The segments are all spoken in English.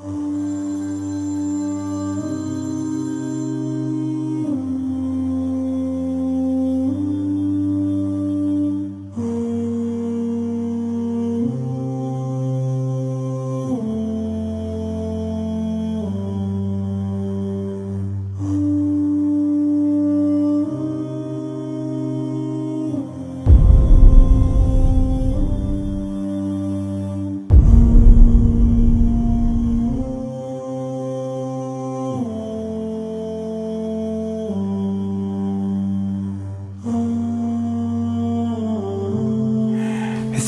Oh.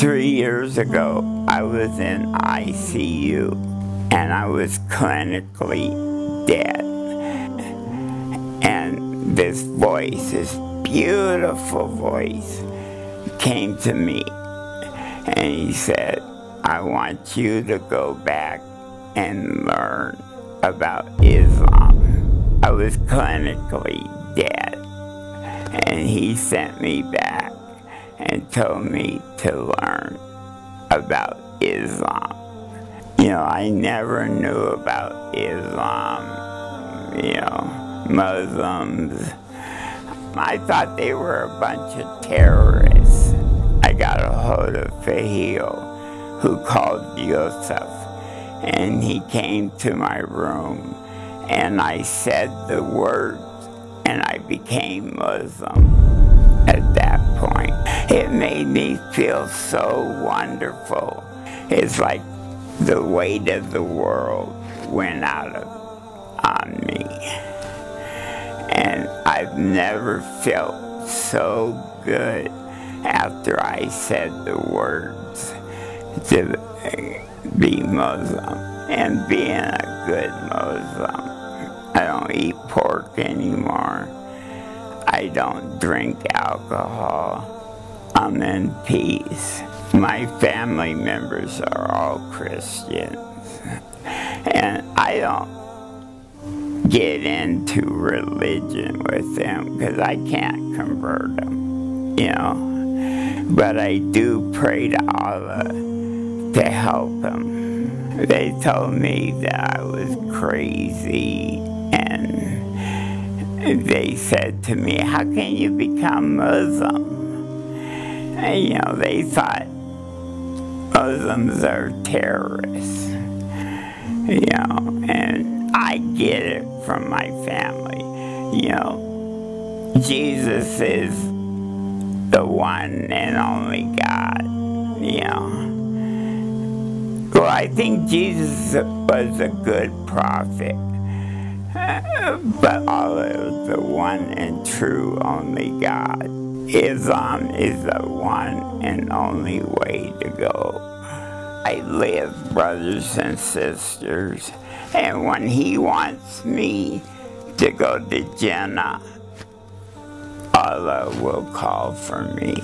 Three years ago, I was in ICU and I was clinically dead. And this voice, this beautiful voice, came to me and he said, I want you to go back and learn about Islam. I was clinically dead. And he sent me back and told me to learn about Islam. You know, I never knew about Islam, you know, Muslims. I thought they were a bunch of terrorists. I got a hold of Fahil, who called Yusuf, and he came to my room, and I said the words, and I became Muslim at that point. It made me feel so wonderful. It's like the weight of the world went out of on me. And I've never felt so good after I said the words to be Muslim and being a good Muslim. I don't eat pork anymore. I don't drink alcohol. I'm in peace. My family members are all Christians. And I don't get into religion with them because I can't convert them, you know. But I do pray to Allah to help them. They told me that I was crazy and they said to me, How can you become Muslim? And, you know, they thought Muslims are terrorists. You know, and I get it from my family. You know, Jesus is the one and only God. You know. Well, I think Jesus was a good prophet. Uh, but Allah is the one and true only God. Islam is the one and only way to go. I live, brothers and sisters, and when He wants me to go to Jannah, Allah will call for me,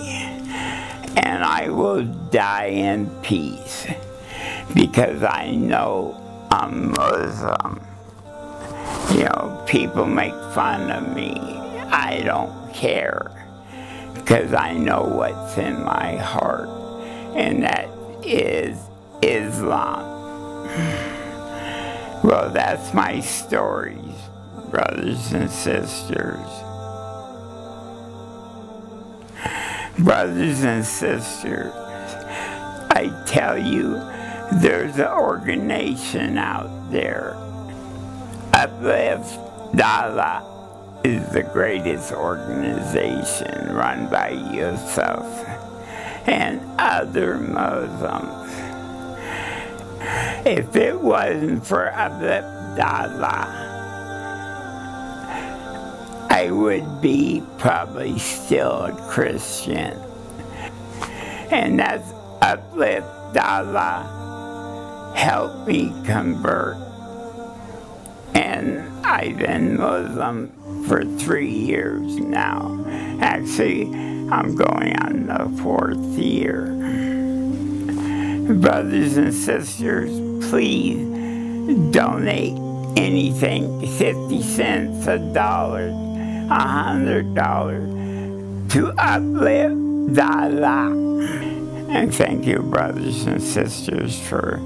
and I will die in peace because I know I'm Muslim. You know, people make fun of me. I don't care because I know what's in my heart, and that is Islam. Well, that's my story, brothers and sisters. Brothers and sisters, I tell you, there's an organization out there. Uplift Dala is the greatest organization run by Yusuf and other Muslims. If it wasn't for Dala, I would be probably still a Christian. And that's Uplift Allah helped me convert. And I've been Muslim for three years now. Actually, I'm going on the fourth year. Brothers and sisters, please donate anything 50 cents, a dollar, a hundred dollars to uplift Allah. And thank you, brothers and sisters, for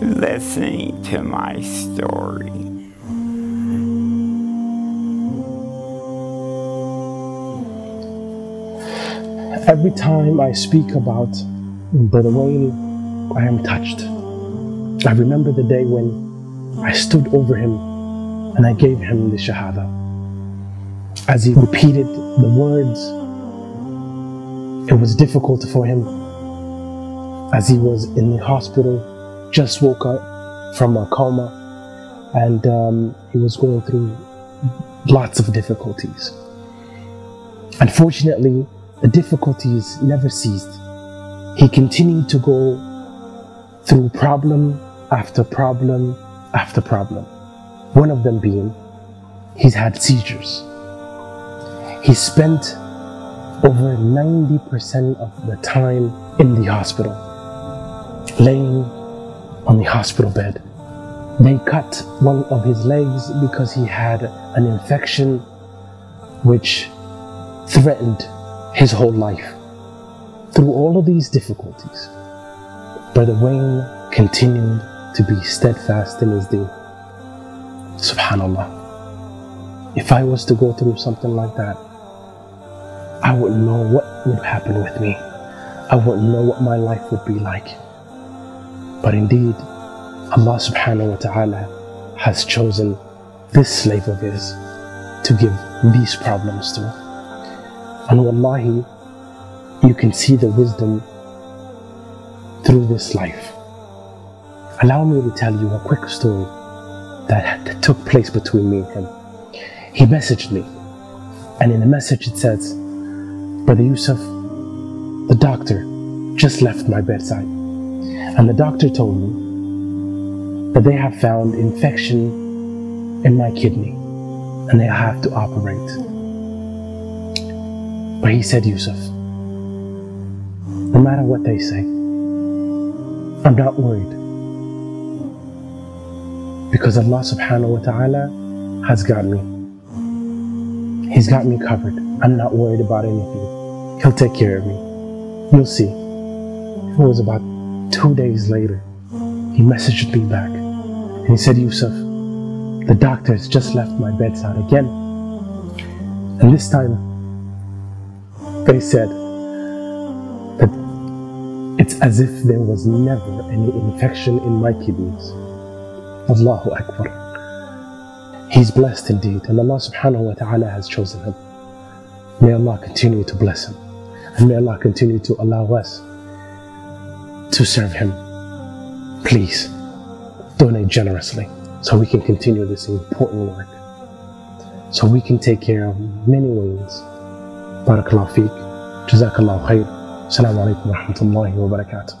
listening to my story. Every time I speak about Brother Wayne, I am touched. I remember the day when I stood over him and I gave him the Shahada. As he repeated the words, it was difficult for him. As he was in the hospital, just woke up from a coma, and um, he was going through lots of difficulties. Unfortunately, the difficulties never ceased. He continued to go through problem after problem after problem. One of them being he's had seizures. He spent over 90% of the time in the hospital, laying on the hospital bed. They cut one of his legs because he had an infection which threatened his whole life. Through all of these difficulties, Brother Wayne continued to be steadfast in his deen. Subhanallah. If I was to go through something like that, I wouldn't know what would happen with me. I wouldn't know what my life would be like. But indeed, Allah subhanahu wa ta'ala has chosen this slave of his to give these problems to. And wallahi, you can see the wisdom through this life. Allow me to tell you a quick story that, that took place between me and him. He messaged me, and in the message it says, Brother Yusuf, the doctor just left my bedside, and the doctor told me that they have found infection in my kidney and they have to operate. But he said, Yusuf, no matter what they say, I'm not worried. Because Allah subhanahu wa ta'ala has got me. He's got me covered. I'm not worried about anything. He'll take care of me. You'll see. It was about two days later. He messaged me back. And he said, Yusuf, the doctor has just left my bedside again. And this time, they said that it's as if there was never any infection in my kidneys. Allahu Akbar. He's blessed indeed, and Allah subhanahu wa ta'ala has chosen him. May Allah continue to bless him, and may Allah continue to allow us to serve him. Please donate generously so we can continue this important work, so we can take care of many ways بارك الله فيك. جزاك الله خير. السلام عليكم ورحمة الله وبركاته.